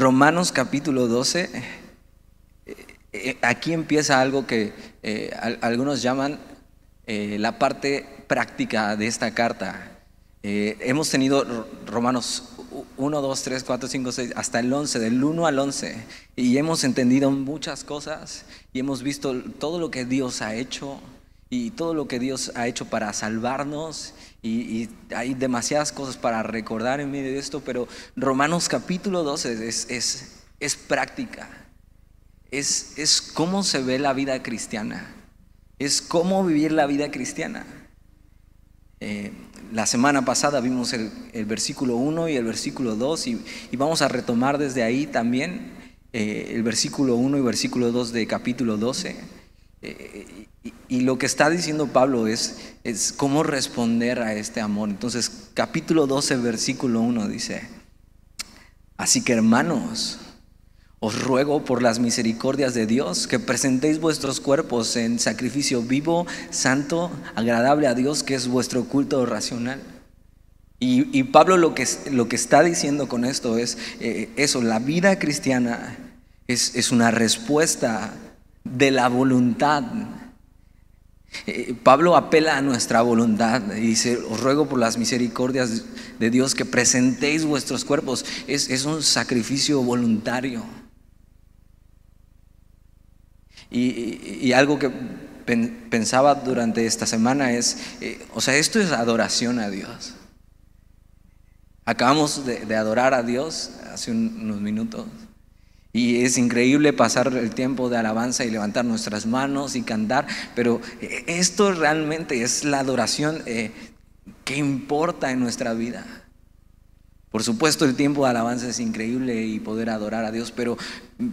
Romanos capítulo 12, eh, eh, aquí empieza algo que eh, algunos llaman la parte práctica de esta carta. hemos tenido Romanos 1, 2, 3, 4, 5, 6, hasta el 11, del 1 al 11, y hemos entendido muchas cosas y hemos visto todo lo que Dios ha hecho y todo lo que Dios ha hecho para salvarnos y, hay demasiadas cosas para recordar en medio de esto, pero Romanos capítulo 12 es, es, es práctica, es, es cómo se ve la vida cristiana, es cómo vivir la vida cristiana. Eh, la semana pasada vimos el, versículo 1 y el versículo 2 y, vamos a retomar desde ahí también eh, el versículo 1 y versículo 2 de capítulo 12. Eh, y, lo que está diciendo Pablo es, es cómo responder a este amor. Entonces, capítulo 12, versículo 1 dice, así que hermanos, os ruego por las misericordias de Dios que presentéis vuestros cuerpos en sacrificio vivo, santo, agradable a Dios, que es vuestro culto racional. Y, Pablo lo que, lo que, está diciendo con esto es eh, eso, la vida cristiana es, es una respuesta de la voluntad. Eh, Pablo apela a nuestra voluntad y dice, os ruego por las misericordias de Dios que presentéis vuestros cuerpos. Es, un sacrificio voluntario. Y, algo que pensaba durante esta semana es, eh, o sea, esto es adoración a Dios. Acabamos de adorar a Dios hace unos minutos. Y es increíble pasar el tiempo de alabanza y levantar nuestras manos y cantar, pero eh, esto realmente es la adoración eh, que importa en nuestra vida. Por supuesto el tiempo de alabanza es increíble y poder adorar a Dios, pero,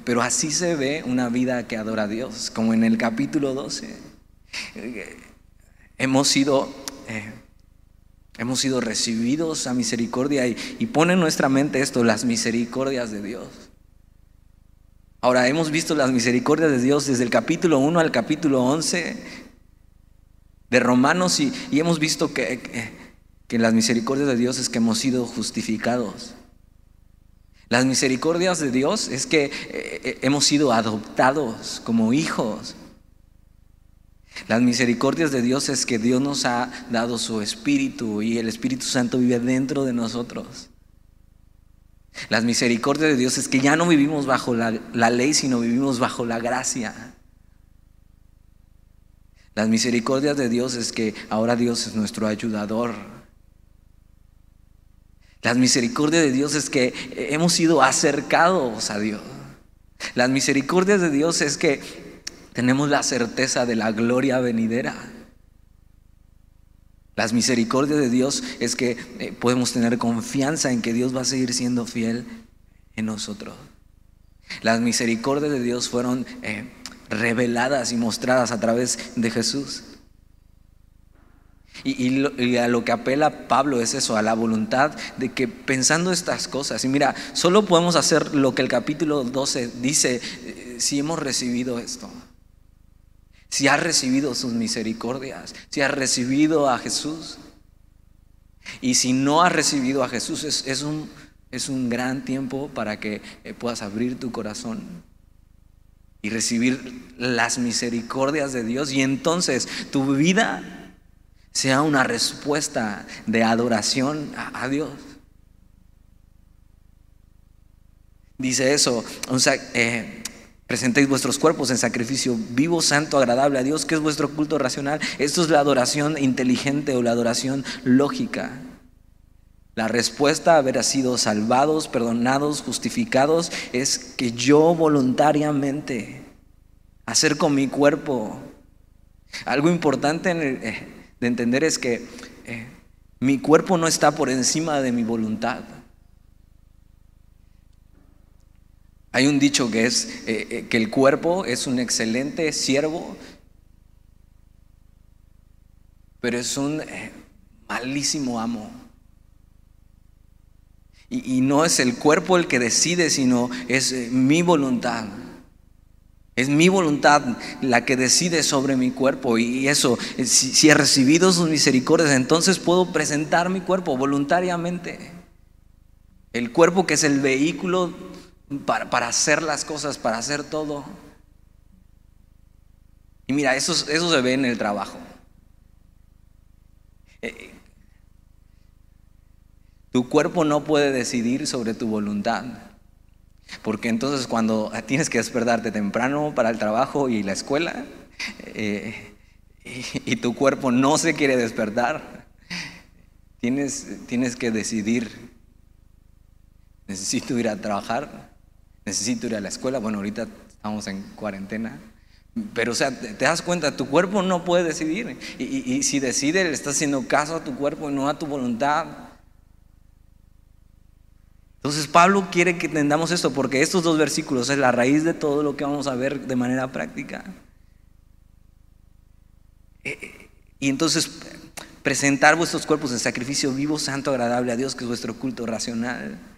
pero así se ve una vida que adora a Dios, como en el capítulo 12. Eh, hemos sido... hemos sido recibidos a misericordia y, y pone en nuestra mente esto, las misericordias de Dios. Ahora, hemos visto las misericordias de Dios desde el capítulo 1 al capítulo 11 de Romanos y, hemos visto que, que las misericordias de Dios es que hemos sido justificados. Las misericordias de Dios es que eh, eh, hemos sido adoptados como hijos. Las misericordias de Dios es que Dios nos ha dado su Espíritu y el Espíritu Santo vive dentro de nosotros. Las misericordias de Dios es que ya no vivimos bajo la, ley, sino vivimos bajo la gracia. Las misericordias de Dios es que ahora Dios es nuestro ayudador. Las misericordias de Dios es que hemos sido acercados a Dios. Las misericordias de Dios es que tenemos la certeza de la gloria venidera. Las misericordias de Dios es que eh, podemos tener confianza en que Dios va a seguir siendo fiel en nosotros. Las misericordias de Dios fueron eh, reveladas y mostradas a través de Jesús. Y, a lo que apela Pablo es eso, a la voluntad de que pensando estas cosas, y mira, solo podemos hacer lo que el capítulo 12 dice eh, si hemos recibido esto si has recibido sus misericordias, si has recibido a Jesús. Y si no has recibido a Jesús, es, un, es un gran tiempo para que eh, puedas abrir tu corazón y recibir las misericordias de Dios. Y entonces tu vida sea una respuesta de adoración a, Dios. Dice eso, eh, Presentéis vuestros cuerpos en sacrificio vivo, santo, agradable a Dios, que es vuestro culto racional. Esto es la adoración inteligente o la adoración lógica. La respuesta a haber sido salvados, perdonados, justificados, es que yo voluntariamente acerco mi cuerpo. Algo importante eh, de entender es que eh, mi cuerpo no está por encima de mi voluntad. Hay un dicho que es eh, eh, que el cuerpo es un excelente siervo, pero es un eh, malísimo amo. Y, no es el cuerpo el que decide, sino es mi voluntad. Es mi voluntad la que decide sobre mi cuerpo. Y eso, si, si he recibido sus misericordias, entonces puedo presentar mi cuerpo voluntariamente. El cuerpo que es el vehículo para, hacer las cosas, para hacer todo. Y mira, eso, se ve en el trabajo. Eh, tu cuerpo no puede decidir sobre tu voluntad. Porque entonces cuando tienes que despertarte temprano para el trabajo y la escuela, eh, y, tu cuerpo no se quiere despertar, tienes, tienes que decidir, necesito ir a trabajar, necesito ir a la escuela, bueno, ahorita estamos en cuarentena, pero o sea, te, das cuenta, tu cuerpo no puede decidir, y, si decide, le estás haciendo caso a tu cuerpo y no a tu voluntad. Entonces Pablo quiere que entendamos esto porque estos dos versículos es la raíz de todo lo que vamos a ver de manera práctica. Eh, y entonces presentar vuestros cuerpos en sacrificio vivo, santo, agradable a Dios, que es vuestro culto racional.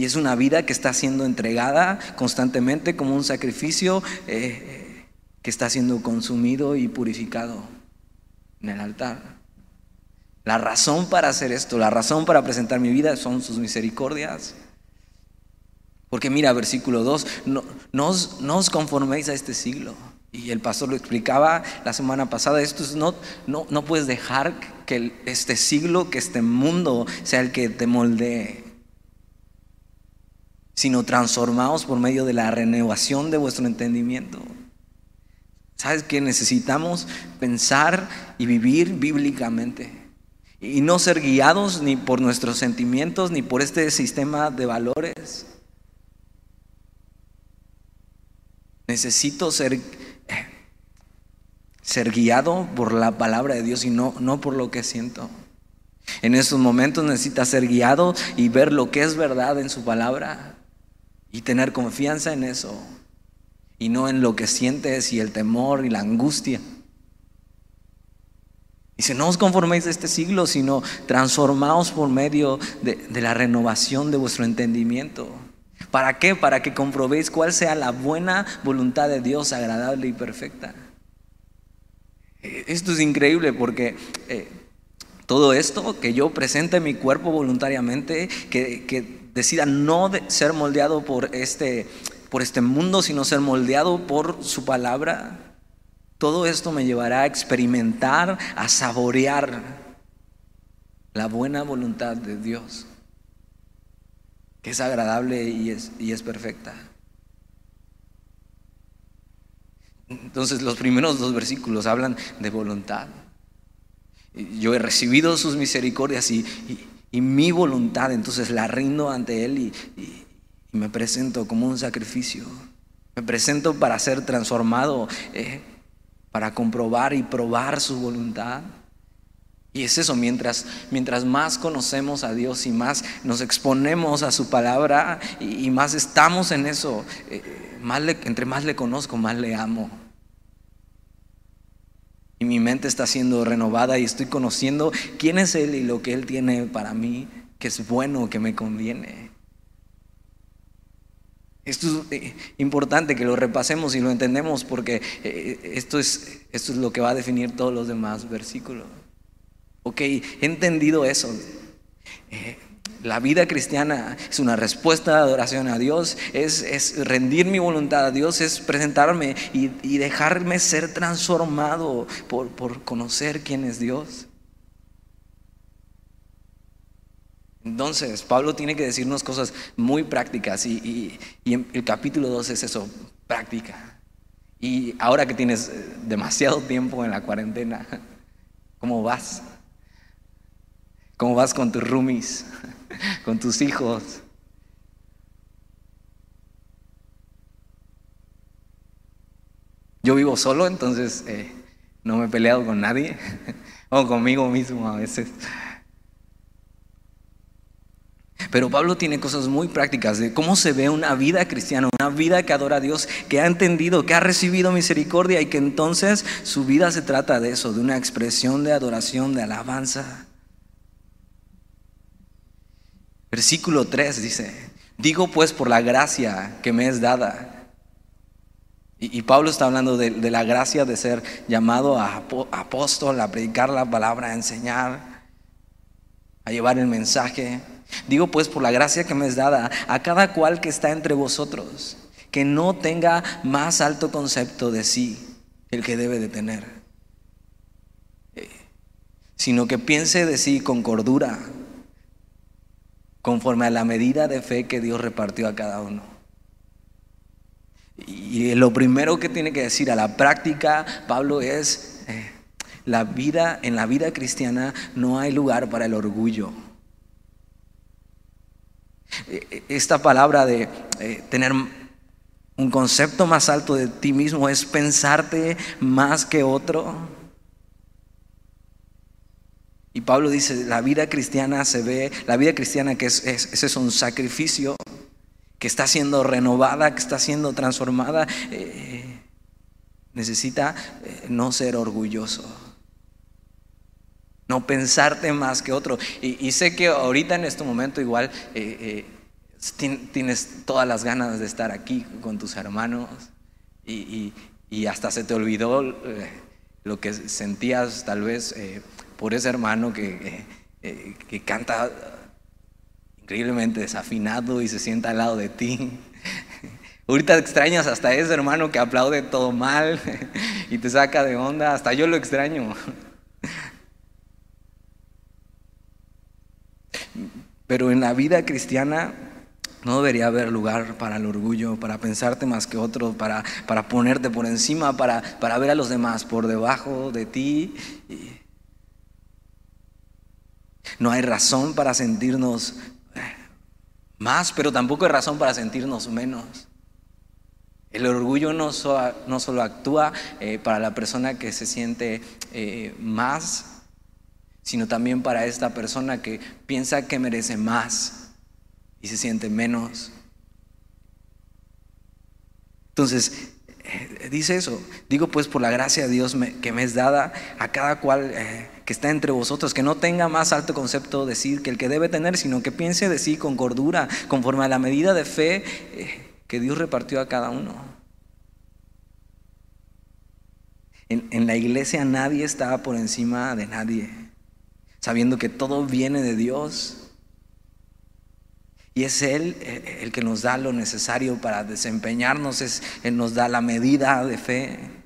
Y es una vida que está siendo entregada constantemente como un sacrificio eh, que está siendo consumido y purificado en el altar. La razón para hacer esto, la razón para presentar mi vida son sus misericordias. Porque mira, versículo 2, no, no, os, conforméis a este siglo. Y el pastor lo explicaba la semana pasada, esto es, no, no, no puedes dejar que este siglo, que este mundo sea el que te moldee, sino transformaos por medio de la renovación de vuestro entendimiento. ¿Sabes que necesitamos pensar y vivir bíblicamente? y no ser guiados ni por nuestros sentimientos ni por este sistema de valores. Necesito ser, ser guiado por la palabra de Dios y no, no por lo que siento. En estos momentos necesitas ser guiado y ver lo que es verdad en su palabra y tener confianza en eso y no en lo que sientes y el temor y la angustia. Dice, no os conforméis de este siglo, sino transformaos por medio de, la renovación de vuestro entendimiento. ¿Para qué? Para que comprobéis cuál sea la buena voluntad de Dios, agradable y perfecta. Eh, esto es increíble porque eh, todo esto, que yo presente mi cuerpo voluntariamente, que, decida no ser moldeado por este, por este mundo, sino ser moldeado por su palabra, todo esto me llevará a experimentar, a saborear la buena voluntad de Dios, que es agradable y es, y es perfecta. Entonces los primeros dos versículos hablan de voluntad. Yo he recibido sus misericordias y, mi voluntad, entonces la rindo ante Él y, me presento como un sacrificio. Me presento para ser transformado. Eh, para comprobar y probar su voluntad. Y es eso, mientras, mientras más conocemos a Dios y más nos exponemos a su palabra y, más estamos en eso, eh, entre más le conozco, más le amo. Y mi mente está siendo renovada y estoy conociendo quién es Él y lo que Él tiene para mí, que es bueno, que me conviene. Esto es eh, importante que lo repasemos y lo entendemos porque eh, esto es, esto es lo que va a definir todos los demás versículos. Ok, he entendido eso. Eh, la vida cristiana es una respuesta de adoración a Dios, es, rendir mi voluntad a Dios, es presentarme y, dejarme ser transformado por, por conocer quién es Dios. Entonces, Pablo tiene que decirnos cosas muy prácticas y, el capítulo 2 es eso, práctica. Y ahora que tienes eh, demasiado tiempo en la cuarentena, ¿cómo vas? ¿Cómo vas con tus roomies, con tus hijos? Yo vivo solo, entonces eh, no me he peleado con nadie, o conmigo mismo a veces. Pero Pablo tiene cosas muy prácticas de cómo se ve una vida cristiana, una vida que adora a Dios, que ha entendido, que ha recibido misericordia y que entonces su vida se trata de eso, de una expresión de adoración, de alabanza. Versículo 3 dice, digo pues por la gracia que me es dada. Y, Pablo está hablando de, la gracia de ser llamado a apóstol, a predicar la palabra, a enseñar, a llevar el mensaje. Digo pues por la gracia que me es dada a cada cual que está entre vosotros, que no tenga más alto concepto de sí el que debe de tener, eh, sino que piense de sí con cordura, conforme a la medida de fe que Dios repartió a cada uno. Y lo primero que tiene que decir a la práctica, Pablo, es, eh, la vida, en la vida cristiana no hay lugar para el orgullo. E, e, esta palabra de eh, tener un concepto más alto de ti mismo es pensarte más que otro. Y Pablo dice, la vida cristiana se ve, la vida cristiana que es, es, un sacrificio, que está siendo renovada, que está siendo transformada, eh, necesita eh, no ser orgulloso no pensarte más que otro. Y, sé que ahorita en este momento igual eh, tienes todas las ganas de estar aquí con tus hermanos y, hasta se te olvidó lo que sentías tal vez por ese hermano que, que canta increíblemente desafinado y se sienta al lado de ti. Ahorita extrañas hasta ese hermano que aplaude todo mal y te saca de onda, hasta yo lo extraño. Pero en la vida cristiana no debería haber lugar para el orgullo, para pensarte más que otro, para, para ponerte por encima, para, para ver a los demás por debajo de ti. No hay razón para sentirnos eh, más, pero tampoco hay razón para sentirnos menos. El orgullo no, no solo actúa eh, para la persona que se siente eh, más sino también para esta persona que piensa que merece más y se siente menos. Entonces, dice eso. Digo pues por la gracia de Dios que me es dada a cada cual que está entre vosotros, que no tenga más alto concepto de decir que el que debe tener, sino que piense de sí con cordura, conforme a la medida de fe eh, que Dios repartió a cada uno. En, en la iglesia nadie está por encima de nadie sabiendo que todo viene de Dios. Y es Él eh, el que nos da lo necesario para desempeñarnos, es, Él nos da la medida de fe.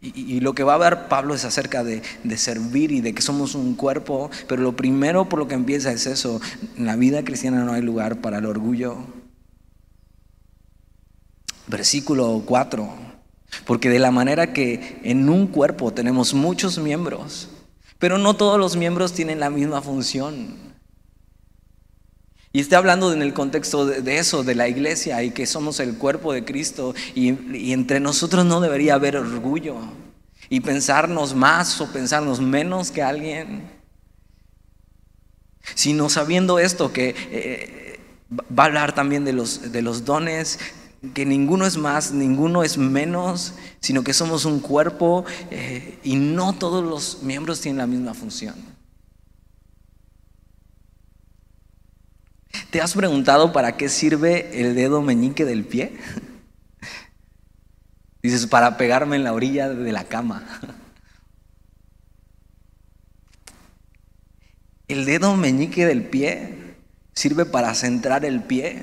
Y, lo que va a ver Pablo es acerca de, de, servir y de que somos un cuerpo, pero lo primero por lo que empieza es eso, en la vida cristiana no hay lugar para el orgullo. Versículo 4, porque de la manera que en un cuerpo tenemos muchos miembros, pero no todos los miembros tienen la misma función. Y está hablando en el contexto de, eso, de la iglesia y que somos el cuerpo de Cristo y, entre nosotros no debería haber orgullo y pensarnos más o pensarnos menos que alguien, sino sabiendo esto que eh, va a hablar también de los, de los dones, que ninguno es más, ninguno es menos, sino que somos un cuerpo eh, y no todos los miembros tienen la misma función. ¿Te has preguntado para qué sirve el dedo meñique del pie? Dices, para pegarme en la orilla de la cama. El dedo meñique del pie sirve para centrar el pie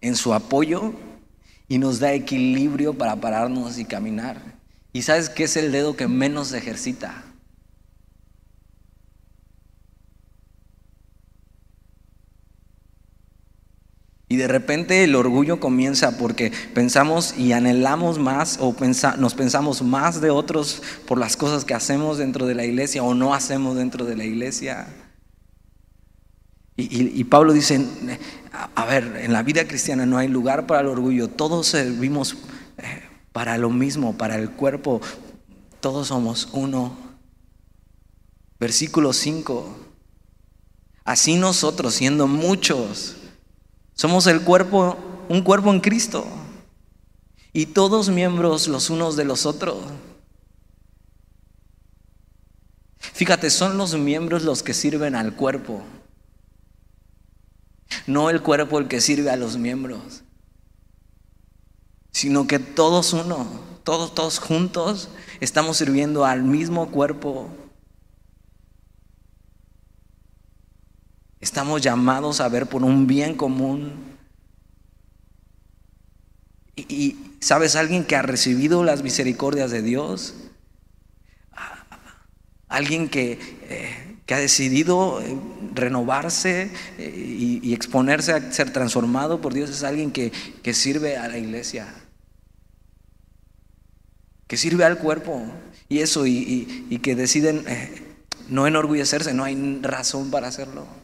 en su apoyo y nos da equilibrio para pararnos y caminar. ¿Y sabes qué es el dedo que menos ejercita? Y de repente el orgullo comienza porque pensamos y anhelamos más o nos pensamos más de otros por las cosas que hacemos dentro de la iglesia o no hacemos dentro de la iglesia. Y, Pablo dice, a ver, en la vida cristiana no hay lugar para el orgullo, todos servimos eh, para lo mismo, para el cuerpo, todos somos uno. Versículo 5, así nosotros siendo muchos, somos el cuerpo, un cuerpo en Cristo, y todos miembros los unos de los otros. Fíjate, son los miembros los que sirven al cuerpo. No el cuerpo el que sirve a los miembros, sino que todos uno, todos, todos juntos estamos sirviendo al mismo cuerpo. Estamos llamados a ver por un bien común. Y, sabes, alguien que ha recibido las misericordias de Dios, alguien que, eh, que ha decidido eh, renovarse eh, y, exponerse a ser transformado por Dios, es alguien que, que sirve a la iglesia, que sirve al cuerpo. Y eso, y, que deciden no enorgullecerse, no hay razón para hacerlo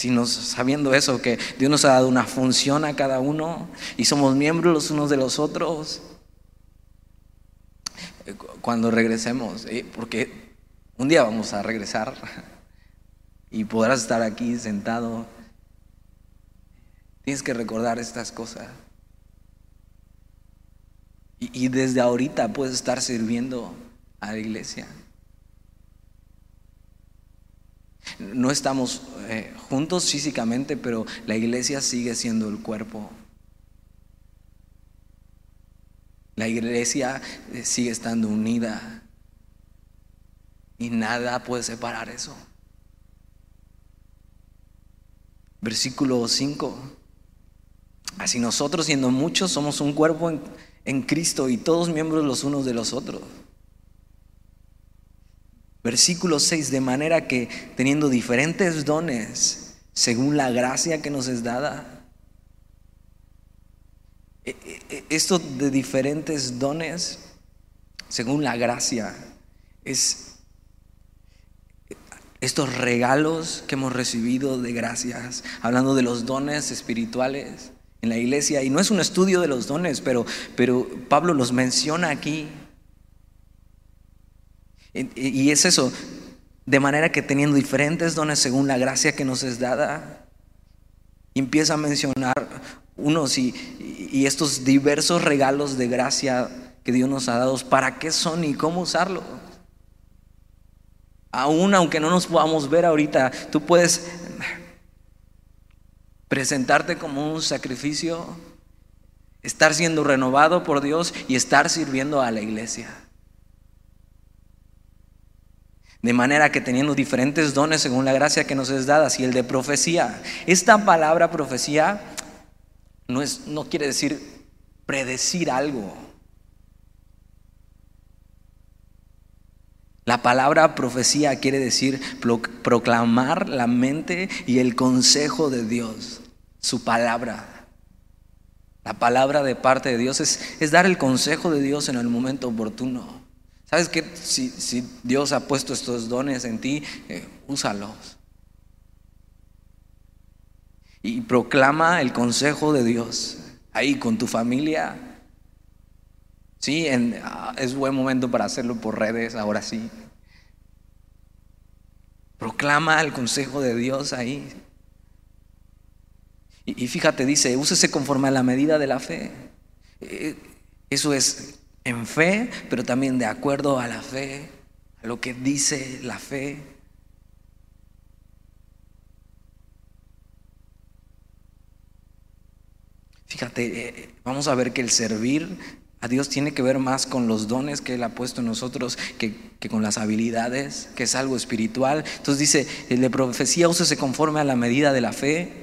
sino sabiendo eso, que Dios nos ha dado una función a cada uno y somos miembros los unos de los otros. Cuando regresemos, porque un día vamos a regresar y podrás estar aquí sentado, tienes que recordar estas cosas. Y, y desde ahorita puedes estar sirviendo a la iglesia. No estamos eh, juntos físicamente, pero la iglesia sigue siendo el cuerpo. La iglesia eh, sigue estando unida y nada puede separar eso. Versículo 5. Así nosotros siendo muchos somos un cuerpo en Cristo y todos miembros los unos de los otros. Versículo 6, de manera que teniendo diferentes dones, según la gracia que nos es dada, e, e, e, esto de diferentes dones, según la gracia, es estos regalos que hemos recibido de gracias, hablando de los dones espirituales en la iglesia, y no es un estudio de los dones, pero, pero Pablo los menciona aquí. Y es eso, de manera que teniendo diferentes dones según la gracia que nos es dada, empieza a mencionar unos y, estos diversos regalos de gracia que Dios nos ha dado, para qué son y cómo usarlos. Aún aunque no nos podamos ver ahorita, tú puedes presentarte como un sacrificio, estar siendo renovado por Dios y estar sirviendo a la iglesia. De manera que teniendo diferentes dones según la gracia que nos es dada, si el de profecía, esta palabra profecía no, es, no quiere decir predecir algo. La palabra profecía quiere decir proclamar la mente y el consejo de Dios, su palabra. La palabra de parte de Dios es, es dar el consejo de Dios en el momento oportuno. ¿Sabes que si, Dios ha puesto estos dones en ti, eh, úsalos. Y proclama el consejo de Dios ahí con tu familia. Sí, ah, es buen momento para hacerlo por redes, ahora sí. Proclama el consejo de Dios ahí. Y, fíjate, dice, úsese conforme a la medida de la fe. Eh, eso es en fe, pero también de acuerdo a la fe, a lo que dice la fe. Fíjate, eh, vamos a ver que el servir a Dios tiene que ver más con los dones que Él ha puesto en nosotros que, con las habilidades, que es algo espiritual. Entonces dice, de profecía se conforme a la medida de la fe,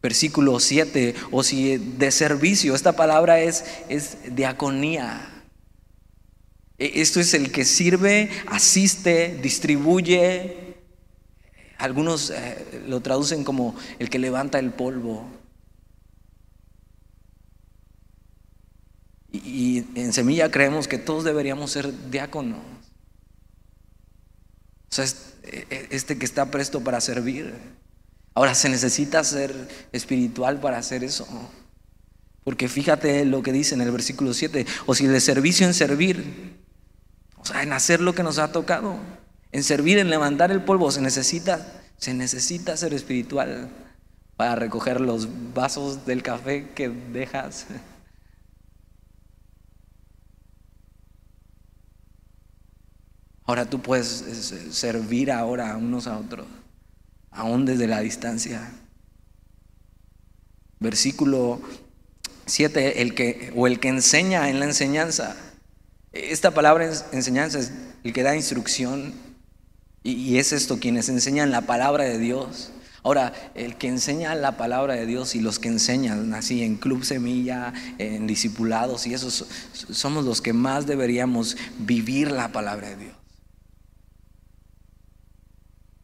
Versículo 7, o si de servicio, esta palabra es, es diaconía. E, esto es el que sirve, asiste, distribuye. Algunos eh, lo traducen como el que levanta el polvo. Y, en Semilla creemos que todos deberíamos ser diáconos. O sea, e, e, este que está presto para servir. Ahora, se necesita ser espiritual para hacer eso. Porque fíjate lo que dice en el versículo 7, o si de servicio en servir, o sea, en hacer lo que nos ha tocado, en servir, en levantar el polvo, se necesita, se necesita ser espiritual para recoger los vasos del café que dejas. Ahora tú puedes servir ahora unos a otros aún desde la distancia. Versículo 7, el que, o el que enseña en la enseñanza. Esta palabra enseñanza es el que da instrucción. Y, es esto, quienes enseñan la palabra de Dios. Ahora, el que enseña la palabra de Dios y los que enseñan así en Club Semilla, en discipulados y esos somos los que más deberíamos vivir la palabra de Dios.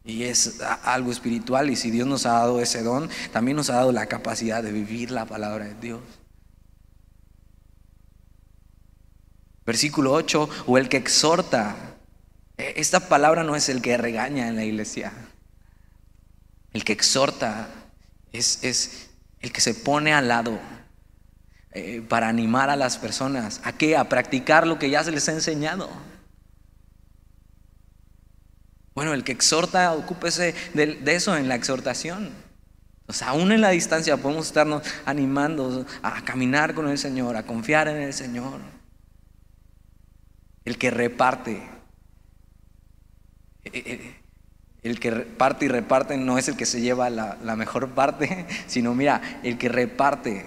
Y es algo espiritual y si Dios nos ha dado ese don, también nos ha dado la capacidad de vivir la palabra de Dios. Versículo 8, o el que exhorta. E, esta palabra no es el que regaña en la iglesia. El que exhorta es, es el que se pone al lado eh, para animar a las personas. ¿A qué? A practicar lo que ya se les ha enseñado. Bueno, el que exhorta, ocúpese de, eso en la exhortación. O sea, aún en la distancia podemos estarnos animando a caminar con el Señor, a confiar en el Señor. El que reparte. Eh, eh, el que parte y reparte no es el que se lleva la, mejor parte, sino mira, el que reparte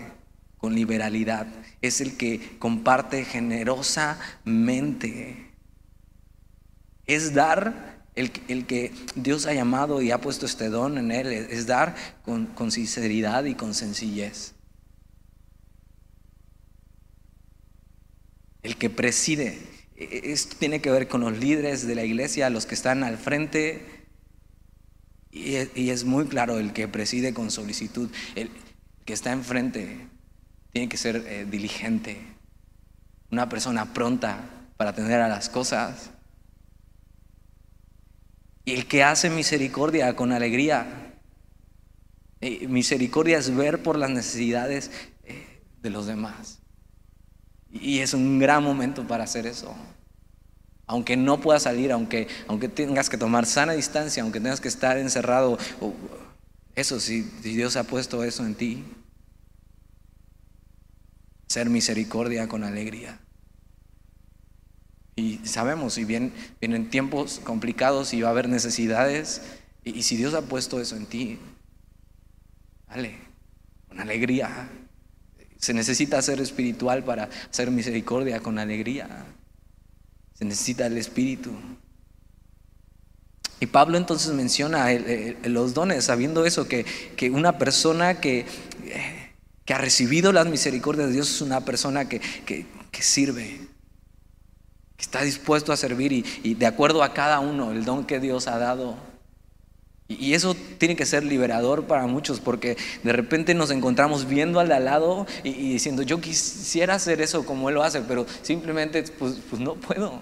con liberalidad es el que comparte generosamente. Es dar el, que Dios ha llamado y ha puesto este don en él, es dar con, sinceridad y con sencillez. El que preside, e, esto tiene que ver con los líderes de la iglesia, los que están al frente y es, muy claro el que preside con solicitud, el que está enfrente tiene que ser eh, diligente, una persona pronta para atender a las cosas. Y el que hace misericordia con alegría. misericordia es ver por las necesidades eh, de los demás. Y es un gran momento para hacer eso aunque no puedas salir, aunque, aunque tengas que tomar sana distancia, aunque tengas que estar encerrado, eso si, Dios ha puesto eso en ti, ser misericordia con alegría. Y sabemos, si bien vienen tiempos complicados y va a haber necesidades, y, y si Dios ha puesto eso en ti, dale, con alegría. Se necesita ser espiritual para hacer misericordia con alegría. Se necesita el Espíritu. Y Pablo entonces menciona los dones, sabiendo eso, que, una persona que, que, ha recibido las misericordias de Dios es una persona que, sirve, que está dispuesto a servir y, de acuerdo a cada uno, el don que Dios ha dado, y eso tiene que ser liberador para muchos porque de repente nos encontramos viendo al de al lado y, diciendo, yo quisiera hacer eso como él lo hace, pero simplemente pues, pues no puedo.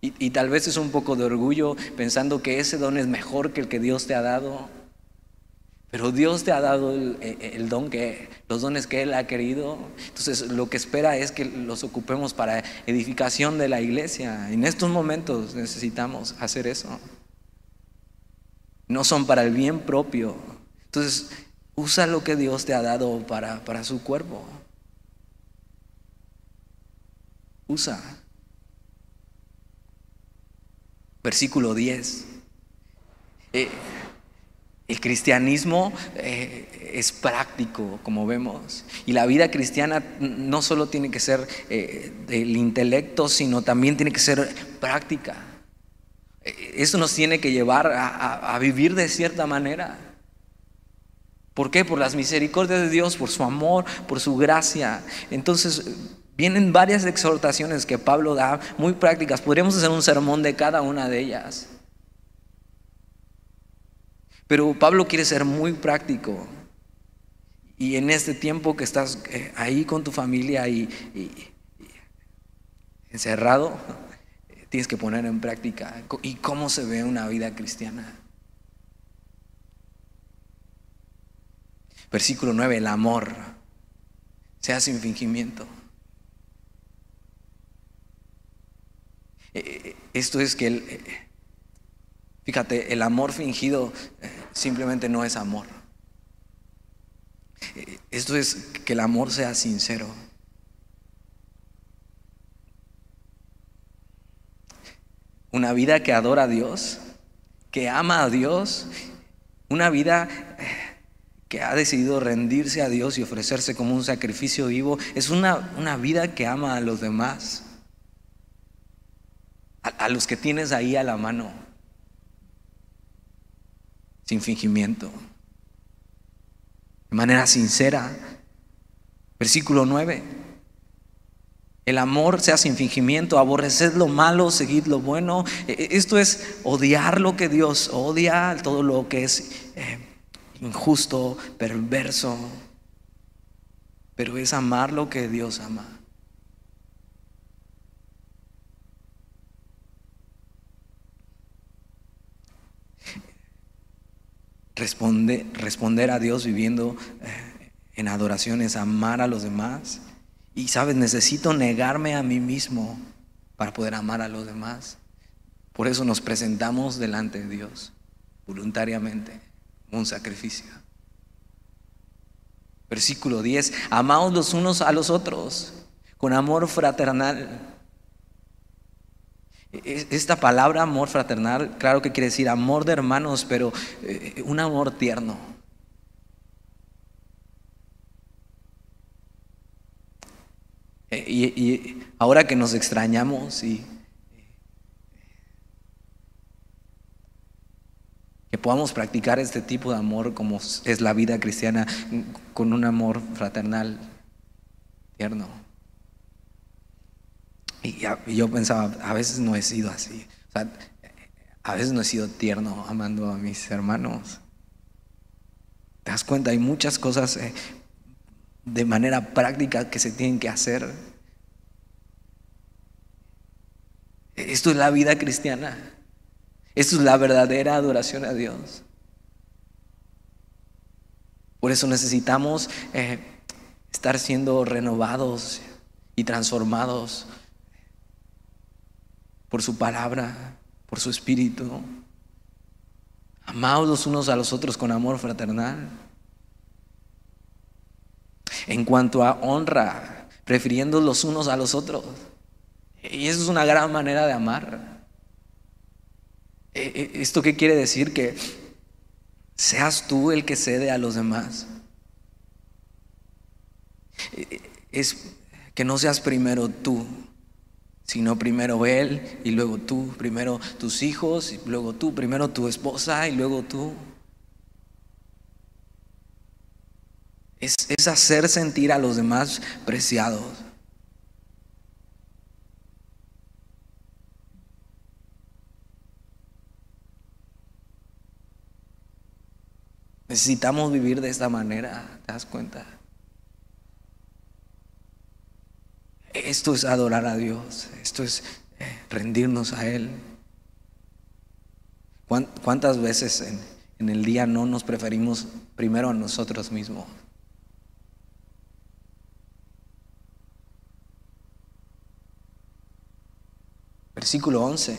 Y, tal vez es un poco de orgullo pensando que ese don es mejor que el que Dios te ha dado. Pero Dios te ha dado el, el, don que, los dones que Él ha querido. Entonces lo que espera es que los ocupemos para edificación de la iglesia. En estos momentos necesitamos hacer eso no son para el bien propio. Entonces, usa lo que Dios te ha dado para, para su cuerpo. Usa. Versículo 10. Eh, el cristianismo eh, es práctico, como vemos. Y la vida cristiana no solo tiene que ser eh, del intelecto, sino también tiene que ser práctica. Eso nos tiene que llevar a, vivir de cierta manera. ¿Por qué? Por las misericordias de Dios, por su amor, por su gracia. Entonces, vienen varias exhortaciones que Pablo da, muy prácticas. Podríamos hacer un sermón de cada una de ellas. Pero Pablo quiere ser muy práctico. Y en este tiempo que estás eh, ahí con tu familia y encerrado, tienes que poner en práctica y cómo se ve una vida cristiana. Versículo 9, el amor sea sin fingimiento. Eh, eh, esto es que, el, eh, fíjate, el amor fingido simplemente no es amor. Esto es que el amor sea sincero. una vida que adora a Dios, que ama a Dios, una vida eh, que ha decidido rendirse a Dios y ofrecerse como un sacrificio vivo, es una, una vida que ama a los demás. a, los que tienes ahí a la mano, sin fingimiento, de manera sincera. Versículo 9. El amor sea sin fingimiento, aborreced lo malo, seguid lo bueno. E, e, esto es odiar lo que Dios odia, todo lo que es eh, injusto, perverso, pero es amar lo que Dios ama. Responde, responder a Dios viviendo eh, en adoración es amar a los demás. Y sabes, necesito negarme a mí mismo para poder amar a los demás. Por eso nos presentamos delante de Dios voluntariamente, un sacrificio. Versículo 10, amaos los unos a los otros con amor fraternal. Esta palabra amor fraternal, claro que quiere decir amor de hermanos, pero eh, un amor tierno. E, y, ahora que nos extrañamos y que podamos practicar este tipo de amor como es la vida cristiana con un amor fraternal tierno. Y, yo pensaba, a veces no he sido así. a veces no he sido tierno amando a mis hermanos. ¿Te das cuenta? Hay muchas cosas eh, de manera práctica que se tienen que hacer. Esto es la vida cristiana. Esto es la verdadera adoración a Dios. Por eso necesitamos eh, estar siendo renovados y transformados por su palabra, por su espíritu. Amados los unos a los otros con amor fraternal. En cuanto a honra, prefiriendo los unos a los otros. Y eso es una gran manera de amar. E, e, ¿Esto qué quiere decir? Que seas tú el que cede a los demás. E, es que no seas primero tú, sino primero Él y luego tú, primero tus hijos y luego tú, primero tu esposa y luego tú. Es, es hacer sentir a los demás preciados. Necesitamos vivir de esta manera, ¿te das cuenta? Esto es adorar a Dios, esto es eh, rendirnos a Él. ¿Cuántas veces en, el día no nos preferimos primero a nosotros mismos? Versículo 11.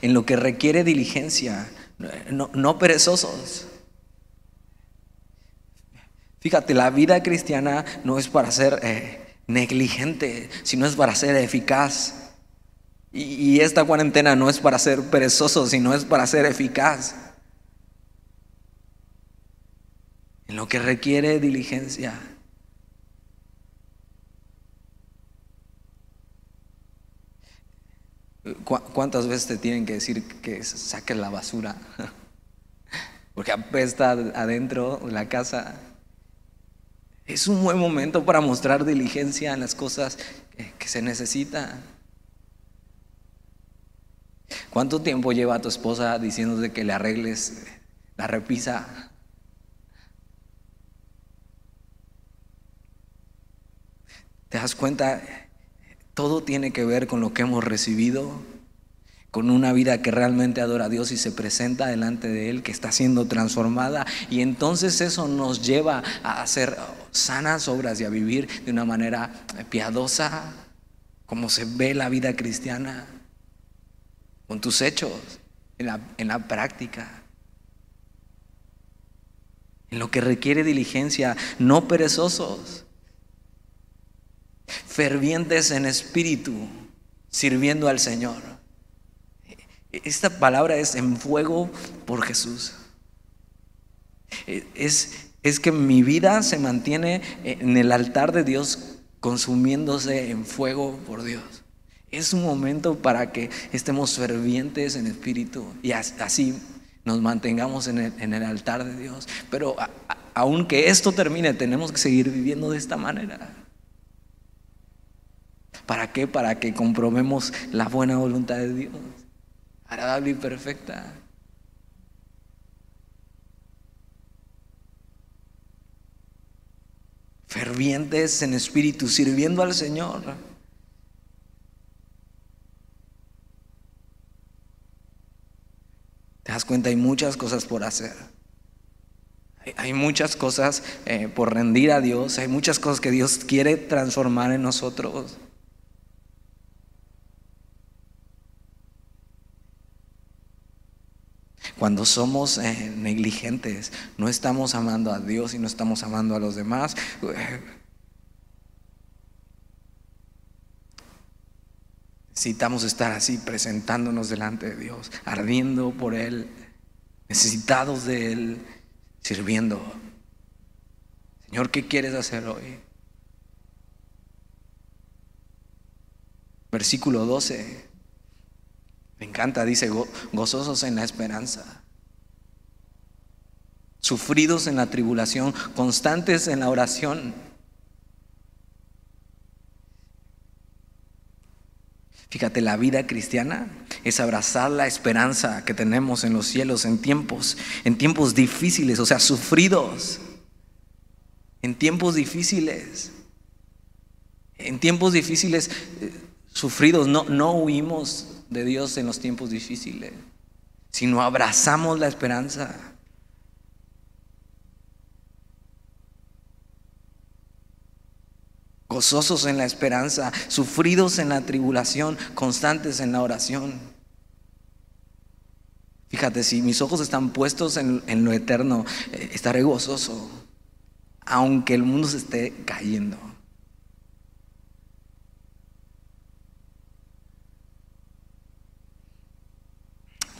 En lo que requiere diligencia, no perezosos Fíjate, la vida cristiana no es para ser eh, negligente, sino es para ser eficaz. Y, esta cuarentena no es para ser perezoso, sino es para ser eficaz. En lo que requiere diligencia. ¿Cuántas veces te tienen que decir que saques la basura? Porque apesta adentro de la casa. Es un buen momento para mostrar diligencia en las cosas que, se necesitan. ¿Cuánto tiempo lleva tu esposa diciéndote que le arregles la repisa? ¿Te das cuenta? Todo tiene que ver con lo que hemos recibido con una vida que realmente adora a Dios y se presenta delante de Él, que está siendo transformada. Y entonces eso nos lleva a hacer sanas obras y a vivir de una manera piadosa, como se ve la vida cristiana, con tus hechos, en la, en la práctica. En lo que requiere diligencia, no perezosos, fervientes en espíritu, sirviendo al Señor. Esta palabra es en fuego por Jesús. Es, es que mi vida se mantiene en el altar de Dios consumiéndose en fuego por Dios. Es un momento para que estemos fervientes en espíritu y así nos mantengamos en el, altar de Dios. Pero aunque esto termine, tenemos que seguir viviendo de esta manera. ¿Para qué? Para que comprobemos la buena voluntad de Dios, agradable y perfecta. Fervientes en espíritu, sirviendo al Señor. Te das cuenta, hay muchas cosas por hacer. Hay muchas cosas eh, por rendir a Dios. Hay muchas cosas que Dios quiere transformar en nosotros. Cuando somos eh, negligentes, no estamos amando a Dios y no estamos amando a los demás. Necesitamos estar así presentándonos delante de Dios, ardiendo por Él, necesitados de Él, sirviendo. Señor, ¿qué quieres hacer hoy? Versículo 12. Me encanta, dice, gozosos en la esperanza, sufridos en la tribulación, constantes en la oración Fíjate, la vida cristiana es abrazar la esperanza que tenemos en los cielos en tiempos, en tiempos difíciles, o sea, sufridos, en tiempos difíciles, en tiempos difíciles, eh, sufridos, no, no huimos de Dios en los tiempos difíciles, sino abrazamos la esperanza. gozosos en la esperanza, sufridos en la tribulación, constantes en la oración. Fíjate, si mis ojos están puestos en, lo eterno, eh, estaré gozoso, aunque el mundo se esté cayendo.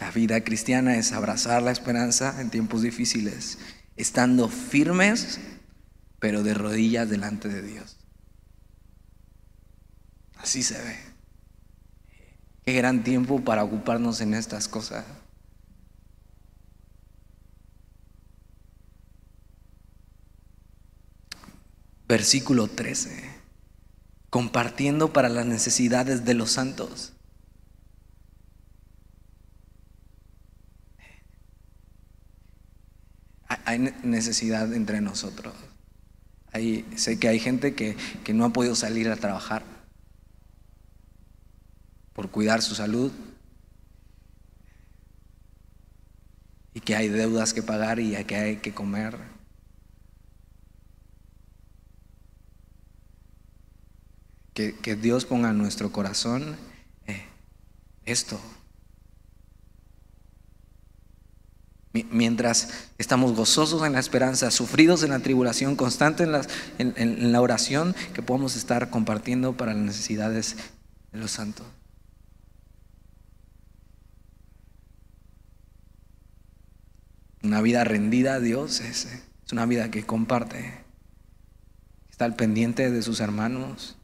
La vida cristiana es abrazar la esperanza en tiempos difíciles, estando firmes, pero de rodillas delante de Dios. Así se ve. Qué gran tiempo para ocuparnos en estas cosas. Versículo 13. Compartiendo para las necesidades de los santos. Hay necesidad entre nosotros. sé que hay gente que, que no ha podido salir a trabajar por cuidar su salud y que hay deudas que pagar y que hay que comer. Que, Dios ponga en nuestro corazón eh, esto. Mientras estamos gozosos en la esperanza, sufridos en la tribulación, constantes en, en la oración, que podamos estar compartiendo para las necesidades de los santos. Una vida rendida a Dios es, una vida que comparte, está al pendiente de sus hermanos.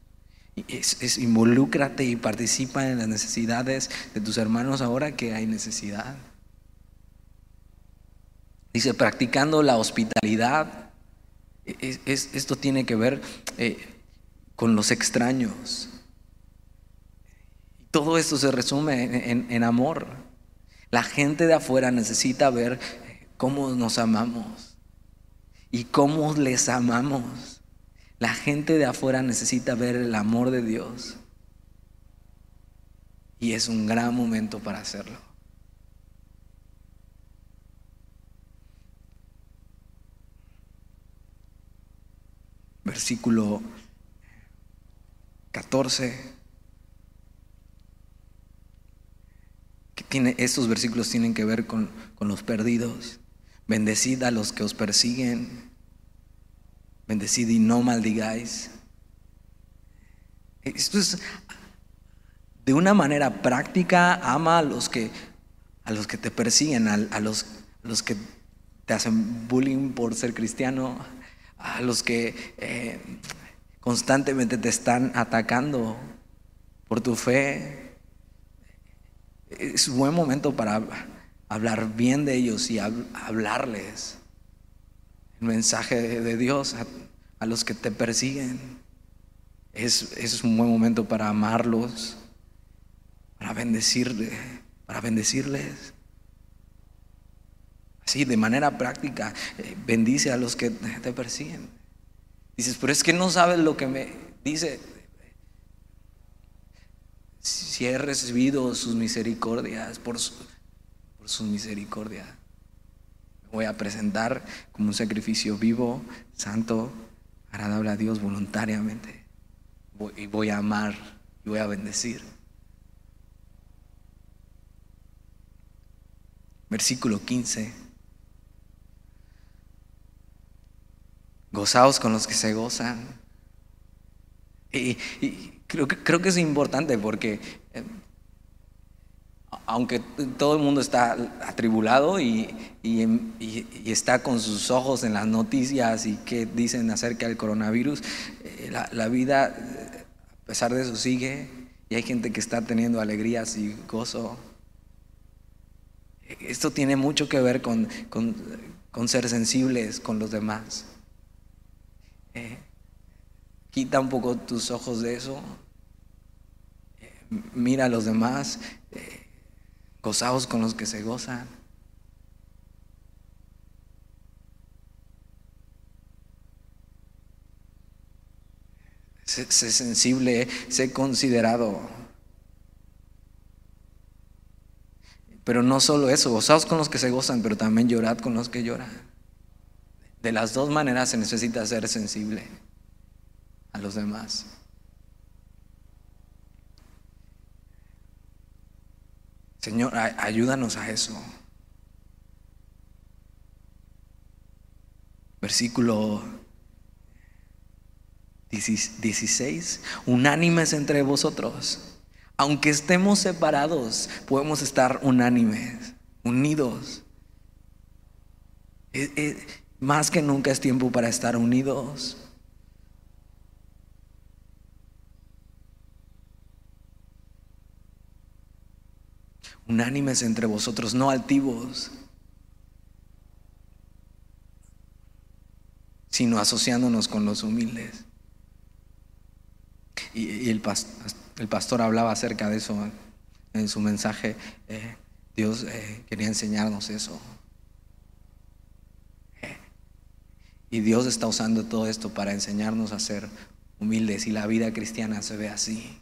Es, involúcrate y participa en las necesidades de tus hermanos ahora que hay necesidad. Dice, practicando la hospitalidad. esto tiene que ver eh, con los extraños. Todo esto se resume en amor. La gente de afuera necesita ver cómo nos amamos y cómo les amamos. La gente de afuera necesita ver el amor de Dios. Y es un gran momento para hacerlo. Versículo 14. Que tiene, estos versículos tienen que ver con, con los perdidos. Bendecid a los que os persiguen. Bendecid y no maldigáis. Esto es de una manera práctica, ama a los que a los que te persiguen, a, los, los que te hacen bullying por ser cristiano, a los que eh, constantemente te están atacando por tu fe. Es un buen momento para hablar bien de ellos y hablarles el mensaje de Dios a, los que te persiguen. Es, es, un buen momento para amarlos, para bendecirle, para bendecirles. Así, de manera práctica, eh, bendice a los que te persiguen. Dices, pero es que no sabes lo que me dice. Si he recibido sus misericordias, por, su, por sus misericordias, me voy a presentar como un sacrificio vivo, santo, agradable a Dios voluntariamente. y voy a amar y voy a bendecir. Versículo 15. Gozaos con los que se gozan. Y, creo, que, creo que es importante porque eh, aunque todo el mundo está atribulado y, está con sus ojos en las noticias y que dicen acerca del coronavirus, eh, la, vida, a pesar de eso, sigue y hay gente que está teniendo alegrías y gozo. Esto tiene mucho que ver con ser sensibles con los demás. Eh, quita un poco tus ojos de eso. Eh, mira a los demás. Eh, gozaos con los que se gozan. Sé, sensible, sé considerado. Pero no solo eso, gozaos con los que se gozan, pero también llorad con los que lloran. De las dos maneras se necesita ser sensible a los demás. Señor, ayúdanos a eso. Versículo 16. Unánimes entre vosotros. Aunque estemos separados, podemos estar unánimes, unidos. Más que nunca es tiempo para estar unidos. Unánimes entre vosotros, no altivos, sino asociándonos con los humildes. Y, el, pastor, hablaba acerca de eso en su mensaje. Eh, Dios eh, quería enseñarnos eso. Y Dios está usando todo esto para enseñarnos a ser humildes y la vida cristiana se ve así.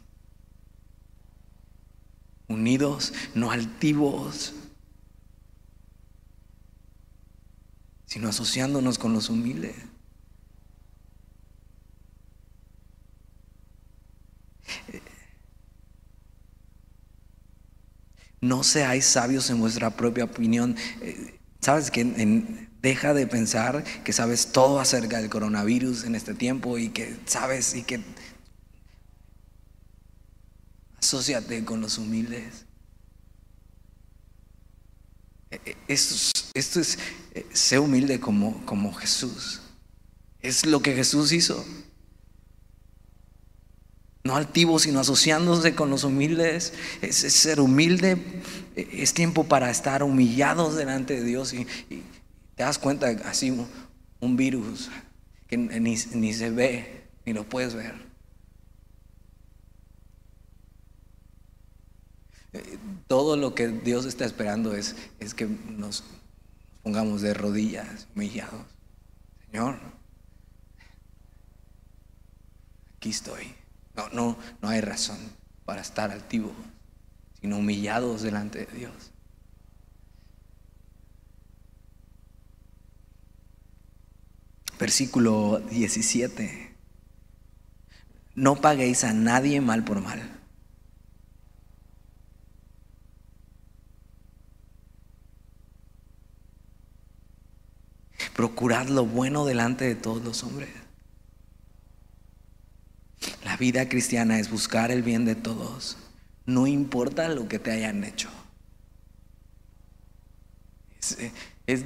Unidos, no altivos, sino asociándonos con los humildes. No seáis sabios en vuestra propia opinión. Eh, Sabes que en, Deja de pensar que sabes todo acerca del coronavirus en este tiempo y que sabes y que asociate con los humildes. E, e, esto, es, eh, sé humilde como, como Jesús. Es lo que Jesús hizo. No altivo, sino asociándose con los humildes. Es, ser humilde. Es tiempo para estar humillados delante de Dios y te das cuenta así un, virus que ni, se ve, ni lo puedes ver. Eh, todo lo que Dios está esperando es, es que nos pongamos de rodillas, humillados. Señor, aquí estoy. No, no, no hay razón para estar altivos, sino humillados delante de Dios. Versículo 17. No paguéis a nadie mal por mal. Procurad lo bueno delante de todos los hombres. La vida cristiana es buscar el bien de todos, no importa lo que te hayan hecho. Es,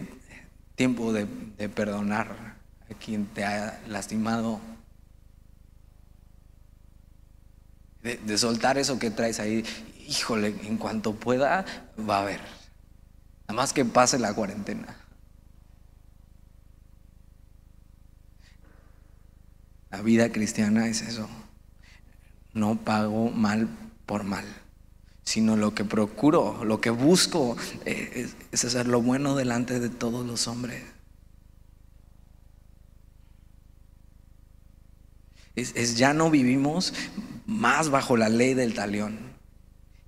tiempo de perdonar a quien te ha lastimado. de, soltar eso que traes ahí. Híjole, en cuanto pueda, va a haber. Nada más que pase la cuarentena. La vida cristiana es eso. No pago mal por mal, sino lo que procuro, lo que busco eh, es hacer lo bueno delante de todos los hombres. Es, ya no vivimos más bajo la ley del talión.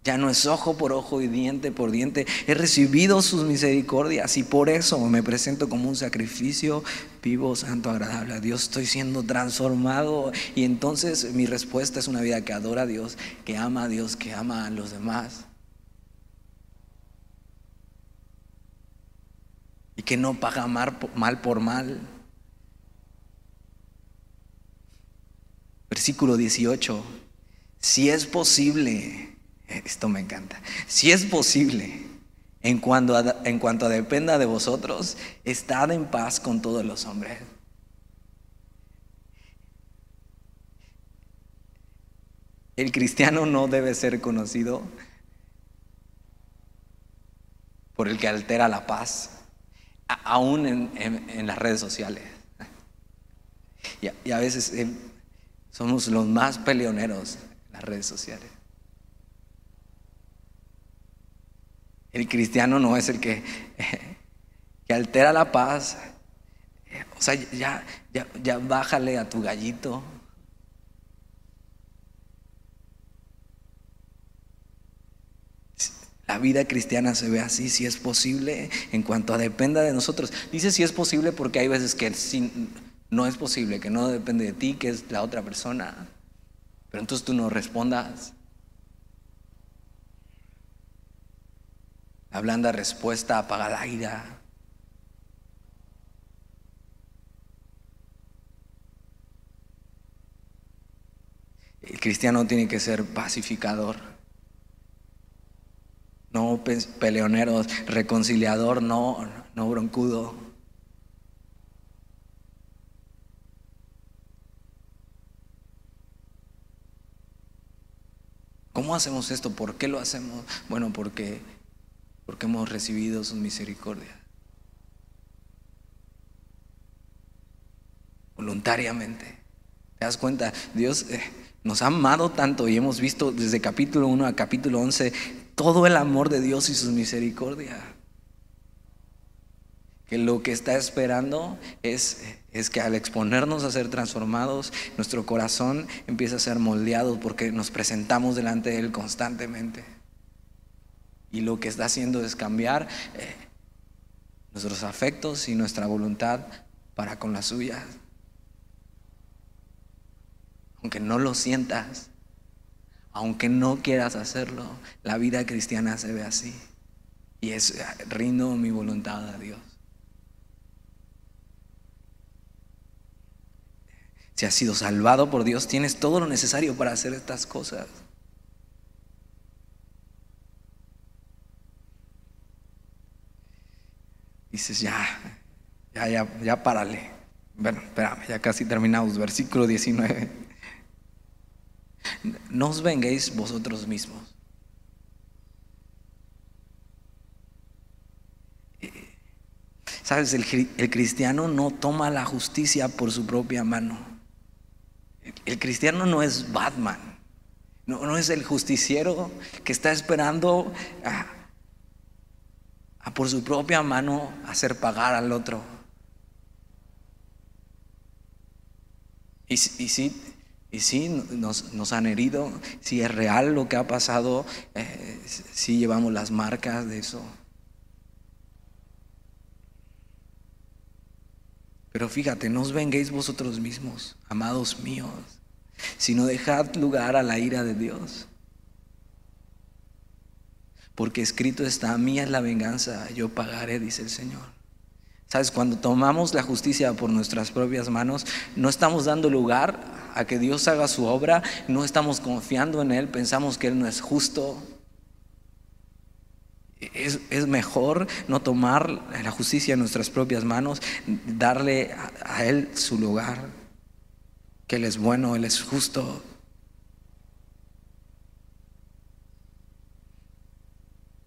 Ya no es ojo por ojo y diente por diente. He recibido sus misericordias y por eso me presento como un sacrificio vivo, santo, agradable a Dios. Estoy siendo transformado y entonces mi respuesta es una vida que adora a Dios, que ama a Dios, que ama a los demás. Y que no paga mal por mal. Versículo 18. Si es posible, esto me encanta, si es posible, en cuanto, a, dependa de vosotros, estad en paz con todos los hombres. El cristiano no debe ser conocido por el que altera la paz, aún en, las redes sociales. Y a, veces eh, somos los más peleoneros en las redes sociales. El cristiano no es el que, que altera la paz. O sea, ya, ya, ya bájale a tu gallito. La vida cristiana se ve así, si es posible, en cuanto a dependa de nosotros. Dice si es posible porque hay veces que sin, no es posible, que no depende de ti, que es la otra persona. Pero entonces tú no respondas. La blanda respuesta apaga la ira. El cristiano tiene que ser pacificador, no peleonero, reconciliador, no, no broncudo. ¿Cómo hacemos esto? ¿Por qué lo hacemos? Bueno, porque, porque hemos recibido su misericordia. Voluntariamente. ¿Te das cuenta? Dios eh, nos ha amado tanto y hemos visto desde capítulo 1 a capítulo 11 todo el amor de Dios y su misericordia que lo que está esperando es, es, que al exponernos a ser transformados, nuestro corazón empieza a ser moldeado porque nos presentamos delante de Él constantemente. Y lo que está haciendo es cambiar eh, nuestros afectos y nuestra voluntad para con la suya. Aunque no lo sientas, aunque no quieras hacerlo, la vida cristiana se ve así. Y es rindo mi voluntad a Dios. Si has sido salvado por Dios, tienes todo lo necesario para hacer estas cosas. Dices, ya, ya, ya, ya párale. Bueno, espérame, ya casi terminamos. Versículo 19. No os venguéis vosotros mismos. Sabes, el, el cristiano no toma la justicia por su propia mano. El cristiano no es Batman, no, es el justiciero que está esperando a, por su propia mano hacer pagar al otro. Y, sí, y sí nos, han herido, si es real lo que ha pasado, eh, si llevamos las marcas de eso. Pero fíjate, no os venguéis vosotros mismos, amados míos, sino dejad lugar a la ira de Dios. Porque escrito está, a mí es la venganza, yo pagaré, dice el Señor. Sabes, cuando tomamos la justicia por nuestras propias manos, no estamos dando lugar a que Dios haga su obra, no estamos confiando en Él, pensamos que Él no es justo, es, mejor no tomar la justicia en nuestras propias manos, darle a, Él su lugar, que Él es bueno, Él es justo.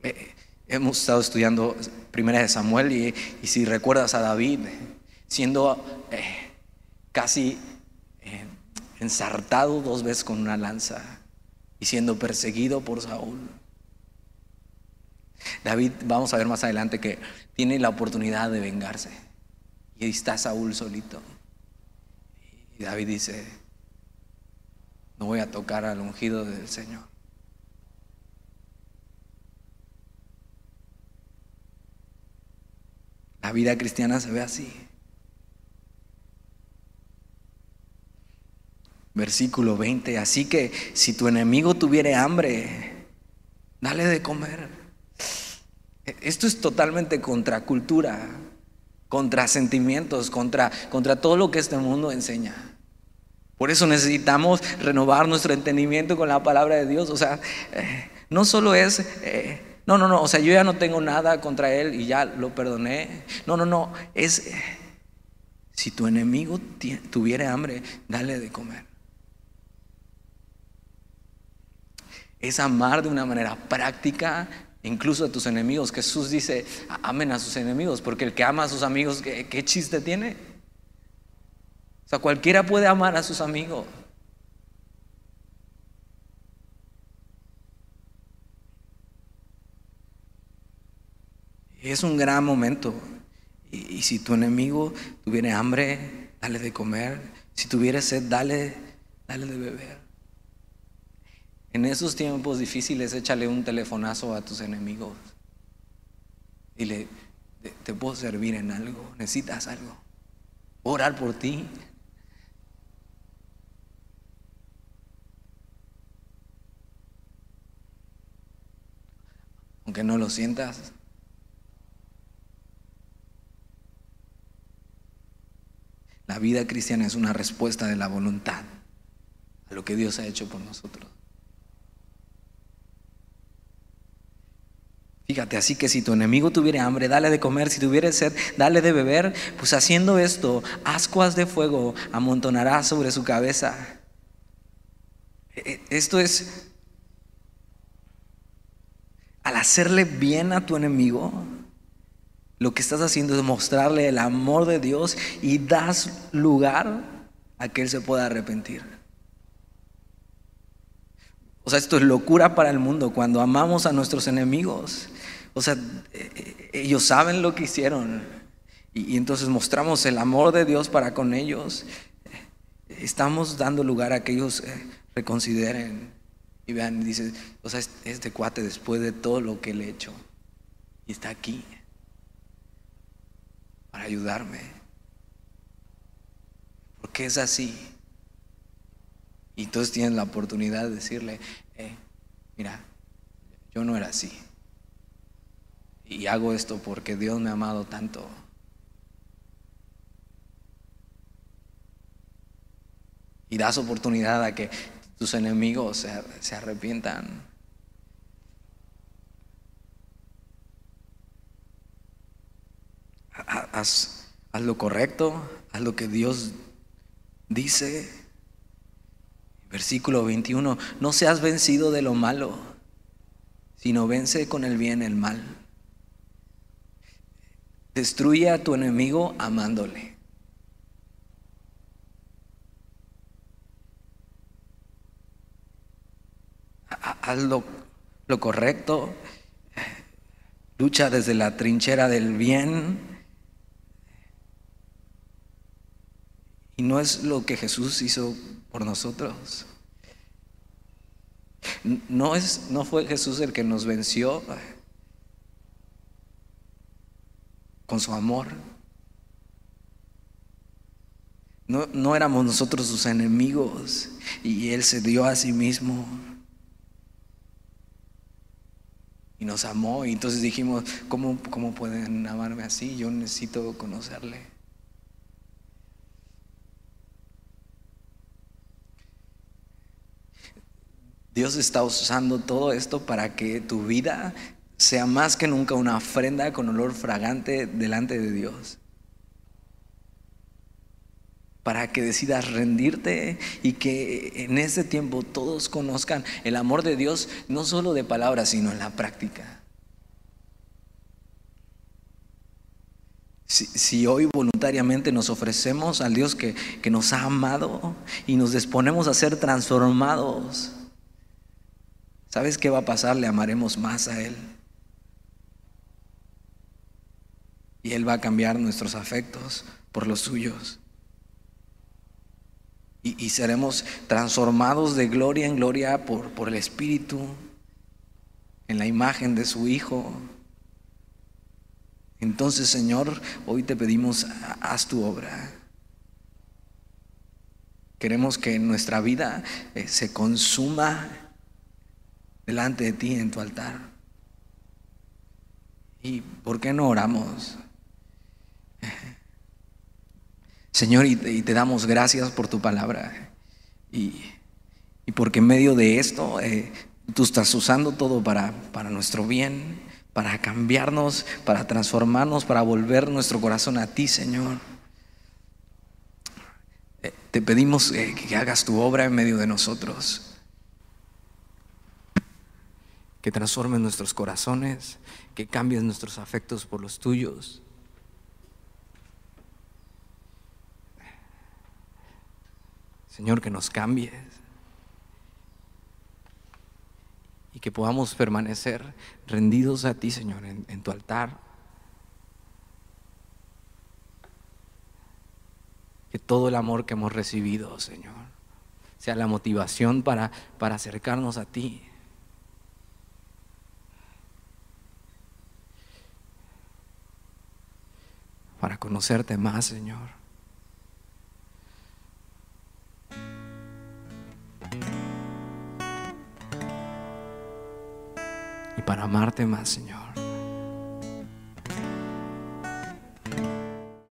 Eh, hemos estado estudiando Primera de Samuel y, si recuerdas a David, eh, siendo eh, casi ensartado dos veces con una lanza y siendo perseguido por Saúl David, vamos a ver más adelante que tiene la oportunidad de vengarse. Y ahí está Saúl solito. Y David dice, no voy a tocar al ungido del Señor. La vida cristiana se ve así. Versículo 20, así que si tu enemigo tuviere hambre, dale de comer. Esto es totalmente contra cultura, contra sentimientos, contra, contra todo lo que este mundo enseña. Por eso necesitamos renovar nuestro entendimiento con la palabra de Dios. O sea, eh, no solo es... Eh, no, no, no, o sea, yo ya no tengo nada contra él y ya lo perdoné. No, no, no, es, si tu enemigo tuviera hambre, dale de comer. Es amar de una manera práctica, incluso a tus enemigos. Jesús dice, amen a sus enemigos, porque el que ama a sus amigos, ¿qué, chiste tiene? O sea, cualquiera puede amar a sus amigos. Es un gran momento. Y, si tu enemigo tuviera hambre, dale de comer. Si tuviera sed, dale, dale de beber. En esos tiempos difíciles, échale un telefonazo a tus enemigos. Dile, te, puedo servir en algo, necesitas algo. Orar por ti. Aunque no lo sientas, La vida cristiana es una respuesta de la voluntad a lo que Dios ha hecho por nosotros. Fíjate, así que si tu enemigo tuviera hambre, dale de comer, si tuviera sed, dale de beber, pues haciendo esto, ascuas de fuego amontonará sobre su cabeza. E, e, esto es, al hacerle bien a tu enemigo, lo que estás haciendo es mostrarle el amor de Dios y das lugar a que Él se pueda arrepentir. O sea, esto es locura para el mundo cuando amamos a nuestros enemigos. O sea, eh, ellos saben lo que hicieron y, entonces mostramos el amor de Dios para con ellos. Estamos dando lugar a que ellos eh, reconsideren y vean y dicen, o sea, este cuate después de todo lo que le he hecho y está aquí para ayudarme. Porque es así. Y entonces tienes la oportunidad de decirle, eh, mira, yo no era así. Y hago esto porque Dios me ha amado tanto. Y das oportunidad a que tus enemigos se, se arrepientan. haz, lo correcto, haz lo que Dios dice. Versículo 21, no seas vencido de lo malo, sino vence con el bien el mal. Destruye a tu enemigo amándole. Haz lo, lo correcto, lucha desde la trinchera del bien Y no es lo que Jesús hizo por nosotros. No, es, no fue Jesús el que nos venció con su amor. No, no éramos nosotros sus enemigos y Él se dio a sí mismo y nos amó. Y entonces dijimos, ¿cómo, cómo pueden amarme así? Yo necesito conocerle. Dios está usando todo esto para que tu vida sea más que nunca una ofrenda con olor fragante delante de Dios. Para que decidas rendirte y que en este tiempo todos conozcan el amor de Dios, no solo de palabras, sino en la práctica. Si, si, hoy voluntariamente nos ofrecemos al Dios que, que nos ha amado y nos disponemos a ser transformados, ¿sabes qué va a pasar? Le amaremos más a Él. Y Él va a cambiar nuestros afectos por los suyos. Y, seremos transformados de gloria en gloria por, por el Espíritu, en la imagen de su Hijo. Entonces, Señor, hoy te pedimos, haz tu obra. Queremos que nuestra vida eh, se consuma delante de ti en tu altar. ¿Y por qué no oramos? Señor, y te, damos gracias por tu palabra. Y, porque en medio de esto eh, tú estás usando todo para, para nuestro bien, para cambiarnos, para transformarnos, para volver nuestro corazón a ti, Señor. Eh, te pedimos eh, que hagas tu obra en medio de nosotros. Que transformes nuestros corazones, que cambies nuestros afectos por los tuyos. Señor, que nos cambies y que podamos permanecer rendidos a ti, Señor, en, tu altar. Que todo el amor que hemos recibido, Señor, sea la motivación para, para acercarnos a ti. Para conocerte más, Señor. Para amarte más, Señor.